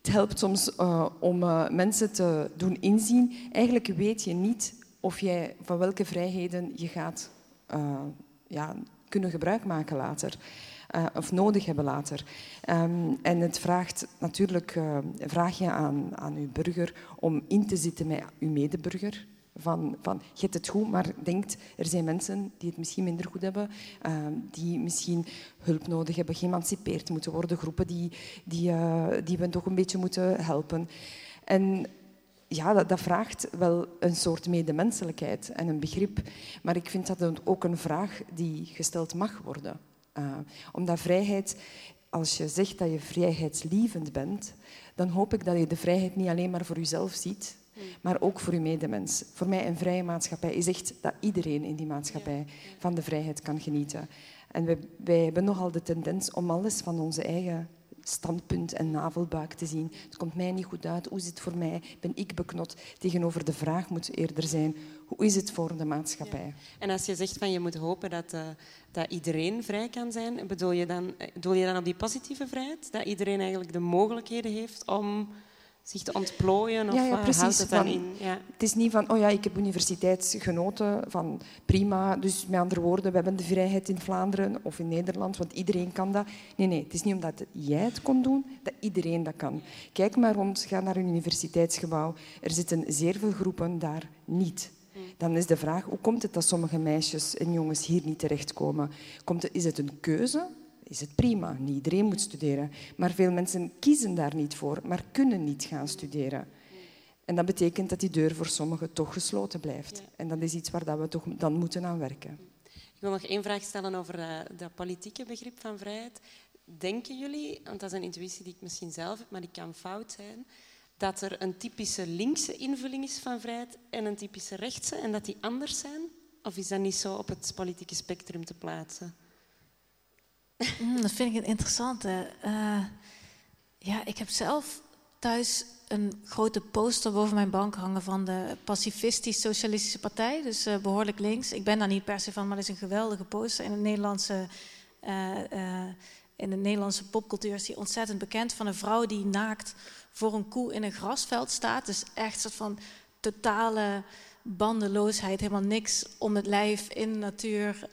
het helpt soms uh, om uh, mensen te doen inzien. Eigenlijk weet je niet of jij van welke vrijheden je gaat uh, ja, kunnen gebruik maken later. Uh, of nodig hebben later. Um, en het vraagt natuurlijk uh, vraag je aan, aan uw burger om in te zitten met uw medeburger. Van, van, het goed, maar denkt, er zijn mensen die het misschien minder goed hebben, uh, die misschien hulp nodig hebben, geëmancipeerd moeten worden, groepen die, die, die we toch een beetje moeten helpen. En ja, dat, dat, vraagt wel een soort medemenselijkheid en een begrip. Maar ik vind dat ook een vraag die gesteld mag worden. Uh, omdat vrijheid, als je zegt dat je vrijheidslievend bent, dan hoop ik dat je de vrijheid niet alleen maar voor jezelf ziet, maar ook voor je medemens. Voor mij een vrije maatschappij is echt dat iedereen in die maatschappij van de vrijheid kan genieten. En wij, wij hebben nogal de tendens om alles van onze eigen standpunt en navelbuik te zien. Het komt mij niet goed uit. Hoe is het voor mij? Ben ik beknot? Tegenover de vraag moet eerder zijn, hoe is het voor de maatschappij? En als je zegt van je moet hopen dat, uh, dat iedereen vrij kan zijn, bedoel je, dan, bedoel je dan op die positieve vrijheid? Dat iedereen eigenlijk de mogelijkheden heeft om zich te ontplooien? Of ja, ja, precies. het dan in? Ja. Het is niet van, oh ja, ik heb universiteitsgenoten, van prima. Dus met andere woorden, we hebben de vrijheid in Vlaanderen of in Nederland, want iedereen kan dat. Nee, nee, het is niet omdat jij het kon doen, dat iedereen dat kan. Kijk maar rond, ga naar een universiteitsgebouw. Er zitten zeer veel groepen daar niet. Hmm. Dan is de vraag, hoe komt het dat sommige meisjes en jongens hier niet terechtkomen? Komt het, is het een keuze? Is het prima. Niet iedereen moet studeren. Maar veel mensen kiezen daar niet voor, maar kunnen niet gaan studeren. En dat betekent dat die deur voor sommigen toch gesloten blijft. En dat is iets waar we toch dan moeten aan werken. Ik wil nog één vraag stellen over uh, dat politieke begrip van vrijheid. Denken jullie, want dat is een intuïtie die ik misschien zelf heb, maar die kan fout zijn, dat er een typische linkse invulling is van vrijheid en een typische rechtse en dat die anders zijn? Of is dat niet zo op het politieke spectrum te plaatsen? Mm, dat vind ik een interessante. Uh, ja, ik heb zelf thuis een grote poster boven mijn bank hangen van de Pacifistisch-Socialistische Partij, dus uh, behoorlijk links. Ik ben daar niet per se van, maar het is een geweldige poster in de Nederlandse, uh, in de Nederlandse popcultuur is die ontzettend bekend van een vrouw die naakt voor een koe in een grasveld staat. Dus echt een soort van totale bandeloosheid, helemaal niks om het lijf in de natuur.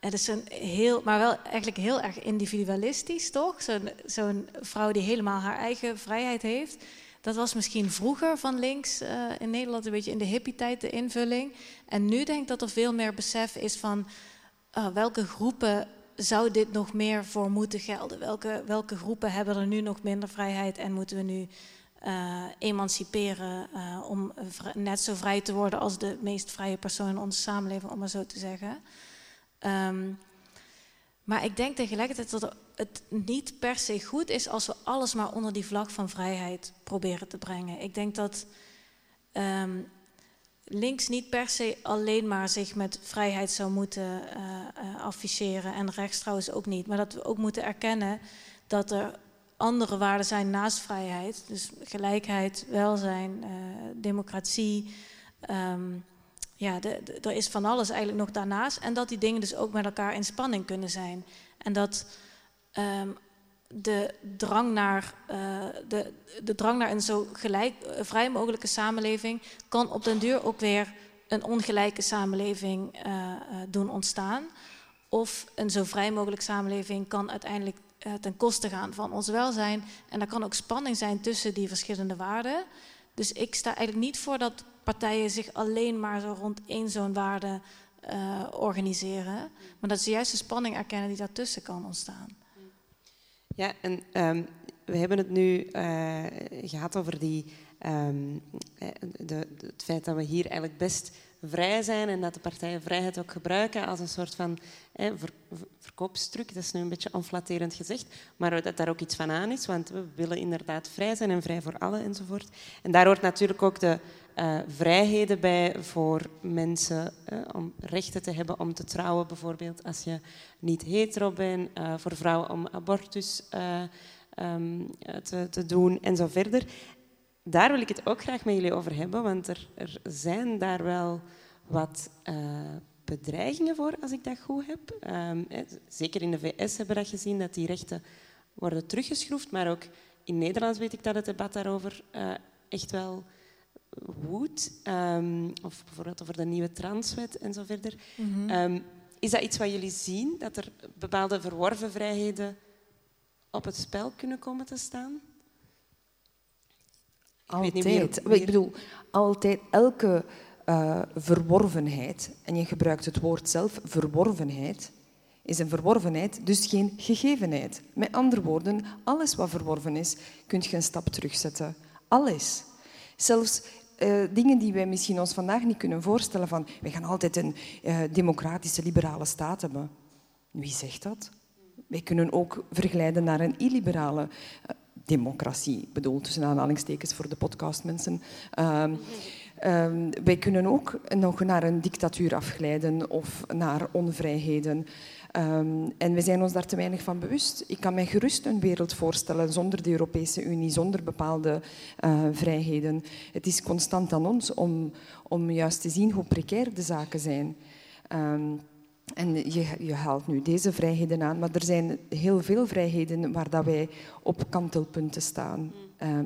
Het is een heel, maar wel eigenlijk heel erg individualistisch, toch? Zo'n zo'n vrouw die helemaal haar eigen vrijheid heeft. Dat was misschien vroeger van links uh, in Nederland een beetje in de hippie-tijd de invulling. En nu denk ik dat er veel meer besef is van uh, welke groepen zou dit nog meer voor moeten gelden? Welke, welke groepen hebben er nu nog minder vrijheid en moeten we nu uh, emanciperen om net zo vrij te worden als de meest vrije persoon in onze samenleving, om maar zo te zeggen? Um, maar ik denk tegelijkertijd dat het niet per se goed is als we alles maar onder die vlag van vrijheid proberen te brengen. Ik denk dat um, links niet per se alleen maar zich met vrijheid zou moeten uh, afficheren en rechts trouwens ook niet. Maar dat we ook moeten erkennen dat er andere waarden zijn naast vrijheid. Dus gelijkheid, welzijn, uh, democratie. Um, ja, er is van alles eigenlijk nog daarnaast. En dat die dingen dus ook met elkaar in spanning kunnen zijn. En dat um, de, drang naar, uh, de, de drang naar een zo gelijk, uh, vrij mogelijke samenleving kan op den duur ook weer een ongelijke samenleving uh, doen ontstaan. Of een zo vrij mogelijke samenleving kan uiteindelijk ten koste gaan van ons welzijn. En er kan ook spanning zijn tussen die verschillende waarden. Dus ik sta eigenlijk niet voor dat partijen zich alleen maar zo rond één zo'n waarde uh, organiseren. Maar dat ze juist de spanning erkennen die daartussen kan ontstaan. Ja, en um, we hebben het nu uh, gehad over die, um, de, de, het feit dat we hier eigenlijk best vrij zijn en dat de partijen vrijheid ook gebruiken als een soort van ver, verkoopstruc. Dat is nu een beetje onflatterend gezegd, maar dat daar ook iets van aan is, want we willen inderdaad vrij zijn en vrij voor allen enzovoort. En daar hoort natuurlijk ook de uh, vrijheden bij voor mensen uh, om rechten te hebben om te trouwen, bijvoorbeeld als je niet hetero bent, uh, voor vrouwen om abortus um, te, te, doen en zo verder. Daar wil ik het ook graag met jullie over hebben, want er, er zijn daar wel wat bedreigingen voor, als ik dat goed heb. Um, zeker in de VS hebben we dat gezien, dat die rechten worden teruggeschroefd, maar ook in Nederland weet ik dat het debat daarover echt wel woedt, um, of bijvoorbeeld over de nieuwe transwet en zo verder. Mm um, is dat iets wat jullie zien, dat er bepaalde verworven vrijheden op het spel kunnen komen te staan? Ik altijd. Weet niet Ik bedoel, altijd elke uh, verworvenheid, en je gebruikt het woord zelf, verworvenheid, is een verworvenheid, dus geen gegevenheid. Met andere woorden, alles wat verworven is, kun je een stap terugzetten. Alles. Zelfs uh, dingen die wij misschien ons vandaag niet kunnen voorstellen. Van, wij gaan altijd een uh, democratische, liberale staat hebben. Wie zegt dat? Wij kunnen ook verglijden naar een illiberale uh, democratie. bedoel, tussen aanhalingstekens voor de podcastmensen. Uh, uh, wij kunnen ook nog naar een dictatuur afglijden of naar onvrijheden. Um, en we zijn ons daar te weinig van bewust. Ik kan mij gerust een wereld voorstellen zonder de Europese Unie, zonder bepaalde uh, vrijheden. Het is constant aan ons om, om juist te zien hoe precair de zaken zijn. Um, en je, je, haalt nu deze vrijheden aan, maar er zijn heel veel vrijheden waar dat wij op kantelpunten staan.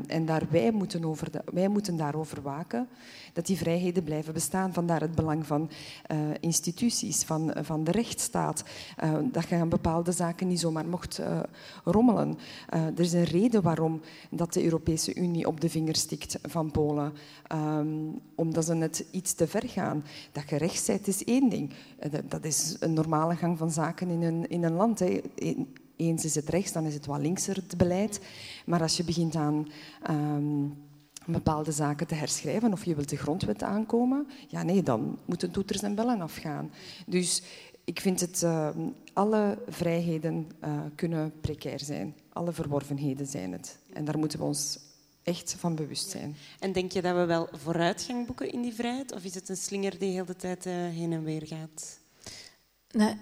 En daar wij, moeten over wij moeten daarover waken dat die vrijheden blijven bestaan. Vandaar het belang van uh, instituties, van, van de rechtsstaat. Uh, dat je aan bepaalde zaken niet zomaar mocht uh, rommelen. er is een reden waarom dat de Europese Unie op de vinger stikt van Polen. Um, omdat ze net iets te ver gaan. Dat je is één ding. dat is een normale gang van zaken in een, in een land. Hè. Eens is het rechts, dan is het wat linkser, het beleid. Maar als je begint aan... Um, bepaalde zaken te herschrijven of je wilt de grondwet aankomen, ja nee, dan moeten toeters en bellen afgaan. Dus ik vind het, uh, alle vrijheden uh, kunnen precair zijn. Alle verworvenheden zijn het. En daar moeten we ons echt van bewust zijn. En denk je dat we wel vooruitgang boeken in die vrijheid? Of is het een slinger die heel de tijd uh, heen en weer gaat? Nee,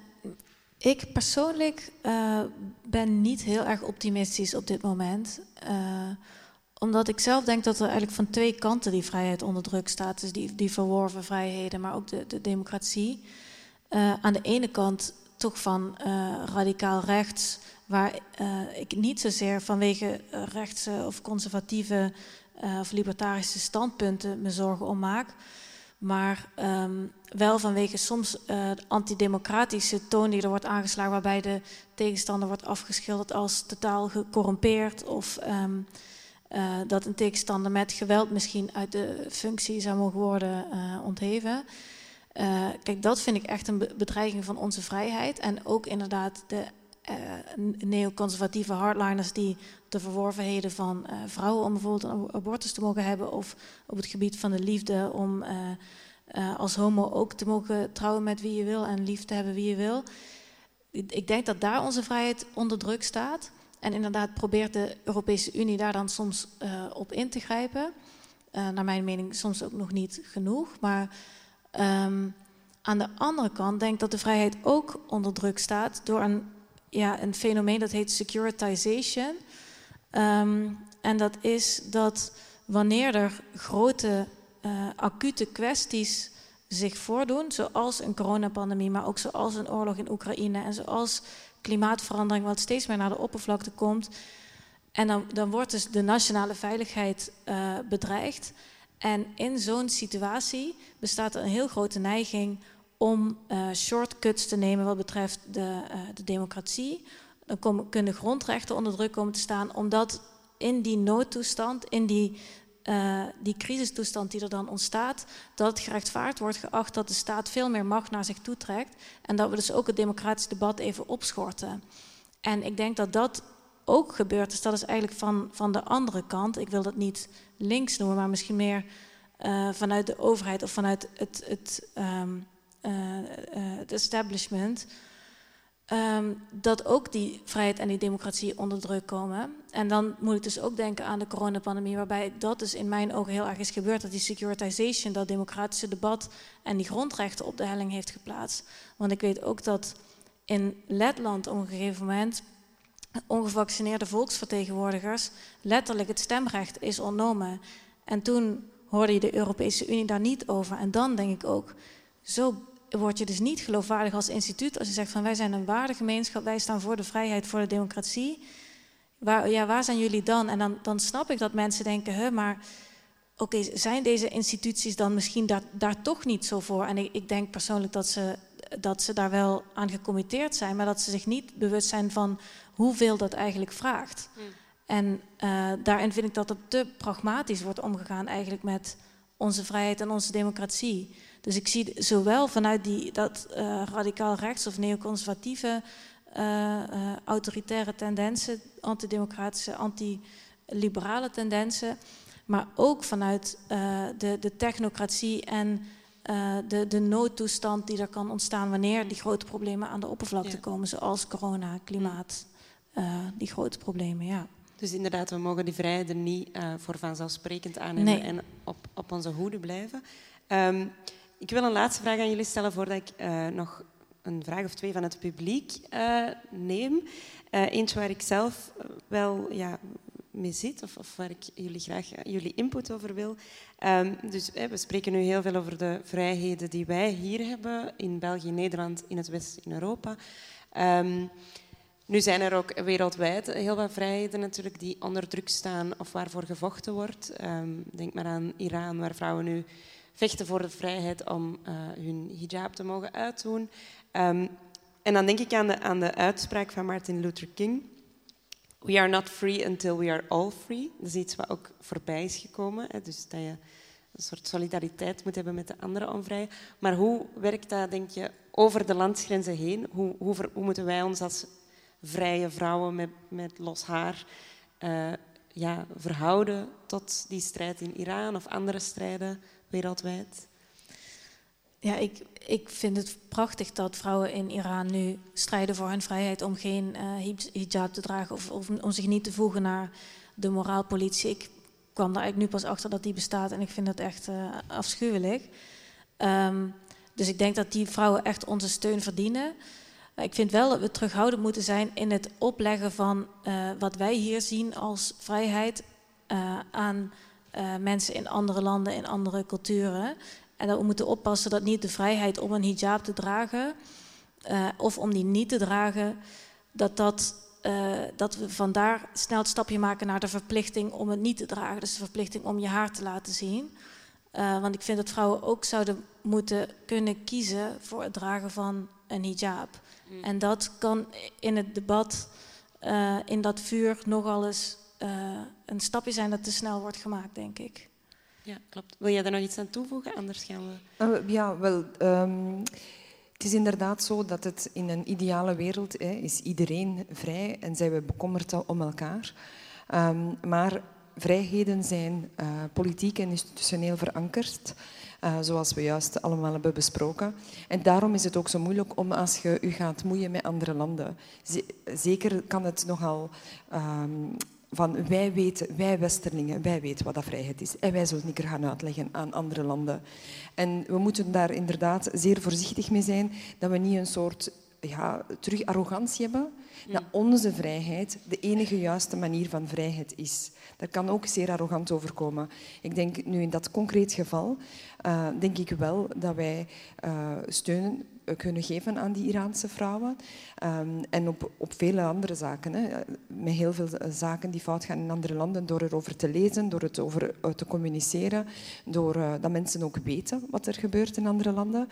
ik persoonlijk ben niet heel erg optimistisch op dit moment omdat ik zelf denk dat er eigenlijk van twee kanten die vrijheid onder druk staat. Dus die, verworven vrijheden, maar ook de, de democratie. Uh, aan de ene kant toch van radicaal rechts, waar ik niet zozeer vanwege rechtse of conservatieve of libertarische standpunten me zorgen om maak. Maar um, wel vanwege soms de antidemocratische toon die er wordt aangeslagen, waarbij de tegenstander wordt afgeschilderd als totaal gecorrumpeerd of um, uh, dat een tegenstander met geweld misschien uit de functie zou mogen worden uh, ontheven. Uh, kijk, dat vind ik echt een bedreiging van onze vrijheid. En ook inderdaad de neoconservatieve hardliners die de verworvenheden van vrouwen om bijvoorbeeld een abortus te mogen hebben, of op het gebied van de liefde om als homo ook te mogen trouwen met wie je wil en lief te hebben wie je wil. Ik denk dat daar onze vrijheid onder druk staat. En inderdaad probeert de Europese Unie daar dan soms op in te grijpen. Naar mijn mening soms ook nog niet genoeg. Maar um, aan de andere kant denk ik dat de vrijheid ook onder druk staat door een, ja, een fenomeen dat heet securitization. Um, en dat is dat wanneer er grote uh, acute kwesties zich voordoen, zoals een coronapandemie, maar ook zoals een oorlog in Oekraïne en zoals klimaatverandering wat steeds meer naar de oppervlakte komt. En dan, dan wordt dus de nationale veiligheid uh, bedreigd. En in zo'n situatie bestaat er een heel grote neiging om uh, shortcuts te nemen wat betreft de, uh, de democratie. Dan kunnen grondrechten onder druk komen te staan, omdat in die noodtoestand, in die uh, die crisistoestand die er dan ontstaat, dat het gerechtvaardigd wordt geacht dat de staat veel meer macht naar zich toe trekt en dat we dus ook het democratisch debat even opschorten. En ik denk dat dat ook gebeurt, dus dat is eigenlijk van, van de andere kant. Ik wil dat niet links noemen, maar misschien meer vanuit de overheid of vanuit het, het, uh, het establishment. Um, dat ook die vrijheid en die democratie onder druk komen. En dan moet ik dus ook denken aan de coronapandemie, waarbij dat dus in mijn ogen heel erg is gebeurd, dat die securitization, dat democratische debat en die grondrechten op de helling heeft geplaatst. Want ik weet ook dat in Letland op een gegeven moment ongevaccineerde volksvertegenwoordigers letterlijk het stemrecht is ontnomen. En toen hoorde je de Europese Unie daar niet over. En dan denk ik ook, zo word je dus niet geloofwaardig als instituut als je zegt van wij zijn een waardegemeenschap, wij staan voor de vrijheid, voor de democratie. Waar, ja, waar zijn jullie dan? En dan, dan snap ik dat mensen denken, hè, maar oké, zijn deze instituties dan misschien daar, daar toch niet zo voor? En ik, ik, denk persoonlijk dat ze, dat ze daar wel aan gecommitteerd zijn, maar dat ze zich niet bewust zijn van hoeveel dat eigenlijk vraagt. Hmm. En uh, daarin vind ik dat er te pragmatisch wordt omgegaan eigenlijk met onze vrijheid en onze democratie. Dus ik zie zowel vanuit die, dat uh, radicaal rechts of neoconservatieve uh, uh, autoritaire tendensen, antidemocratische, antiliberale tendensen, maar ook vanuit de, de technocratie en de, de noodtoestand die er kan ontstaan wanneer die grote problemen aan de oppervlakte komen, zoals corona, klimaat, die grote problemen, ja. Dus inderdaad, we mogen die vrijheden niet voor vanzelfsprekend aannemen nee. en op, op onze hoede blijven. Um, ik wil een laatste vraag aan jullie stellen voordat ik uh, nog een vraag of twee van het publiek uh, neem. Uh, eentje waar ik zelf wel ja, mee zit, of, of, waar ik jullie graag jullie input over wil. Um, dus we spreken nu heel veel over de vrijheden die wij hier hebben in België, Nederland, in het Westen, in Europa. Um, Nu zijn er ook wereldwijd heel wat vrijheden natuurlijk die onder druk staan of waarvoor gevochten wordt. Ehm, denk maar aan Iran, waar vrouwen nu vechten voor de vrijheid om uh, hun hijab te mogen uitdoen. Um, en dan denk ik aan de, aan de uitspraak van Martin Luther King. We are not free until we are all free. Dat is iets wat ook voorbij is gekomen. Hè? Dus dat je een soort solidariteit moet hebben met de andere onvrije. Maar hoe werkt dat, denk je, over de landsgrenzen heen? Hoe, hoe, hoe moeten wij ons als vrije vrouwen met, met los haar uh, ja, verhouden tot die strijd in Iran of andere strijden wereldwijd? Ja, ik, ik vind het prachtig dat vrouwen in Iran nu strijden voor hun vrijheid om geen uh, hijab te dragen of, of, om zich niet te voegen naar de moraalpolitie. Ik kwam daar eigenlijk nu pas achter dat die bestaat en ik vind dat echt uh, afschuwelijk. Um, dus ik denk dat die vrouwen echt onze steun verdienen. Ik vind wel dat we terughoudend moeten zijn in het opleggen van uh, wat wij hier zien als vrijheid aan uh, mensen in andere landen, in andere culturen. En dat we moeten oppassen dat niet de vrijheid om een hijab te dragen of om die niet te dragen, dat, dat, dat we vandaar snel het stapje maken naar de verplichting om het niet te dragen. Dus de verplichting om je haar te laten zien. want ik vind dat vrouwen ook zouden moeten kunnen kiezen voor het dragen van een hijab. Mm. En dat kan in het debat, in dat vuur, nogal eens uh, een stapje zijn dat te snel wordt gemaakt, denk ik. Ja, klopt. Wil jij daar nog iets aan toevoegen? Anders gaan we. Uh, ja, wel. Um, het is inderdaad zo dat het in een ideale wereld hè, is iedereen vrij en zijn we bekommerd om elkaar. Um, maar vrijheden zijn uh, politiek en institutioneel verankerd. Uh, zoals we juist allemaal hebben besproken. En daarom is het ook zo moeilijk om als je je gaat moeien met andere landen. Zeker kan het nogal um, van wij weten, wij Westerlingen, wij weten wat dat vrijheid is. En wij zullen het niet gaan uitleggen aan andere landen. En we moeten daar inderdaad zeer voorzichtig mee zijn dat we niet een soort ja, terug arrogantie hebben. Dat onze vrijheid de enige juiste manier van vrijheid is. Dat kan ook zeer arrogant overkomen. Ik denk nu in dat concreet geval, uh, denk ik wel dat wij uh, steunen eh, kunnen geven aan die Iraanse vrouwen. Um, en op, op vele andere zaken. Hè. Met heel veel zaken die fout gaan in andere landen. Door erover te lezen, door het over te communiceren. Door dat mensen ook weten wat er gebeurt in andere landen.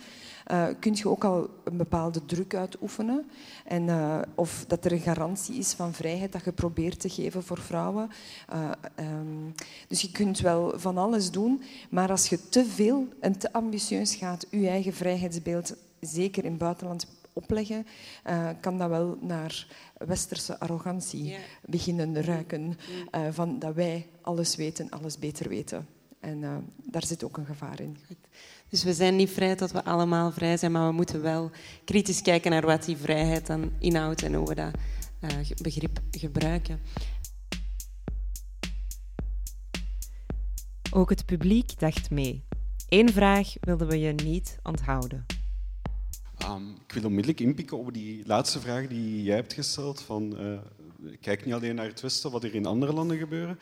Uh, kun je ook al een bepaalde druk uitoefenen. En, of dat er een garantie is van vrijheid dat je probeert te geven voor vrouwen. Um, dus je kunt wel van alles doen. Maar als je te veel en te ambitieus gaat, je eigen vrijheidsbeeld zeker in het buitenland opleggen, uh, kan dat wel naar westerse arrogantie yeah. beginnen ruiken. Uh, van dat wij alles weten, alles beter weten. En uh, daar zit ook een gevaar in. Dus we zijn niet vrij tot we allemaal vrij zijn, maar we moeten wel kritisch kijken naar wat die vrijheid dan inhoudt en hoe we dat begrip gebruiken. Ook het publiek dacht mee. Eén vraag wilden we je niet onthouden. Um, ik wil onmiddellijk inpikken op die laatste vraag die jij hebt gesteld. Van, uh, kijk niet alleen naar het Westen, wat er in andere landen gebeuren.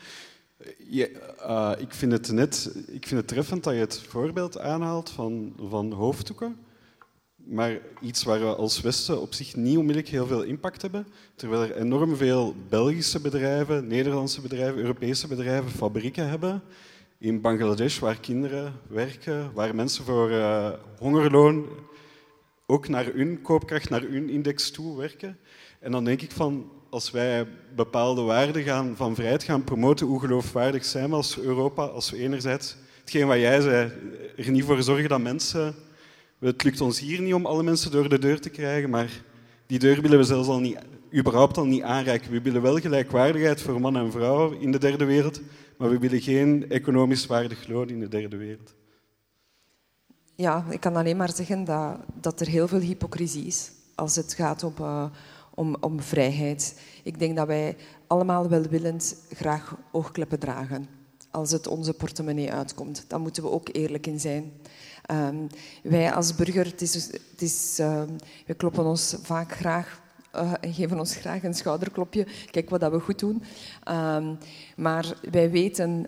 Je, uh, ik, vind het net, ik vind het treffend dat je het voorbeeld aanhaalt van, van hoofddoeken. Maar iets waar we als Westen op zich niet onmiddellijk heel veel impact hebben. Terwijl er enorm veel Belgische bedrijven, Nederlandse bedrijven, Europese bedrijven fabrieken hebben. In Bangladesh, waar kinderen werken, waar mensen voor uh, hongerloon ook naar hun koopkracht, naar hun index toe werken. En dan denk ik van, als wij bepaalde waarden gaan, van vrijheid gaan promoten, hoe geloofwaardig zijn we als Europa, als we enerzijds, hetgeen wat jij zei, er niet voor zorgen dat mensen... Het lukt ons hier niet om alle mensen door de deur te krijgen, maar die deur willen we zelfs al niet, überhaupt al niet aanreiken. We willen wel gelijkwaardigheid voor man en vrouw in de derde wereld, maar we willen geen economisch waardig loon in de derde wereld ja, ik kan alleen maar zeggen dat, dat er heel veel hypocrisie is als het gaat om, uh, om, om vrijheid. Ik denk dat wij allemaal welwillend graag oogkleppen dragen. Als het onze portemonnee uitkomt, dan moeten we ook eerlijk in zijn. Um, wij als burger, het is, het is, uh, we kloppen ons vaak graag uh, en geven ons graag een schouderklopje. Kijk wat dat we goed doen. Um, maar wij weten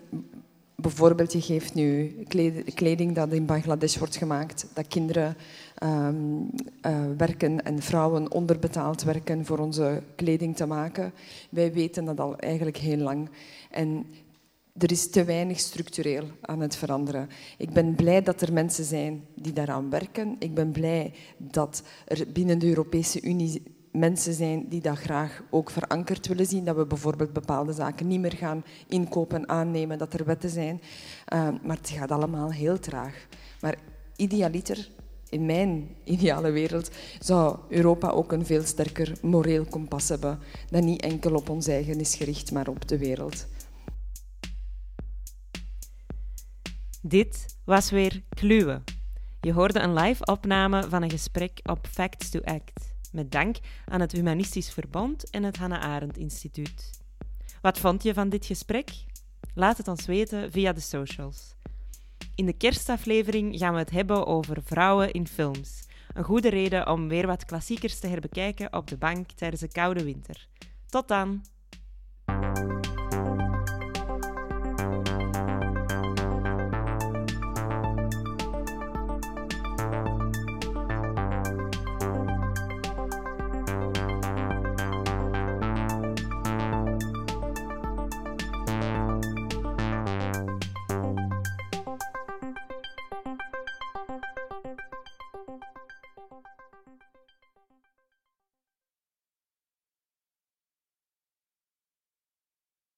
bijvoorbeeld, je geeft nu kleding dat in Bangladesh wordt gemaakt, dat kinderen ehm, eh, werken en vrouwen onderbetaald werken voor onze kleding te maken. Wij weten dat al eigenlijk heel lang. En er is te weinig structureel aan het veranderen. Ik ben blij dat er mensen zijn die daaraan werken. Ik ben blij dat er binnen de Europese Unie mensen zijn die dat graag ook verankerd willen zien. Dat we bijvoorbeeld bepaalde zaken niet meer gaan inkopen, aannemen, dat er wetten zijn. Uh, maar het gaat allemaal heel traag. Maar idealiter, in mijn ideale wereld, zou Europa ook een veel sterker moreel kompas hebben. Dat niet enkel op ons eigen is gericht, maar op de wereld. Dit was weer Kluwe. Je hoorde een live opname van een gesprek op Facts to Act. Met dank aan het Humanistisch Verband en het Hannah Arendt Instituut. Wat vond je van dit gesprek? Laat het ons weten via de socials. In de kerstaflevering gaan we het hebben over vrouwen in films. Een goede reden om weer wat klassiekers te herbekijken op de bank tijdens de koude winter. Tot dan!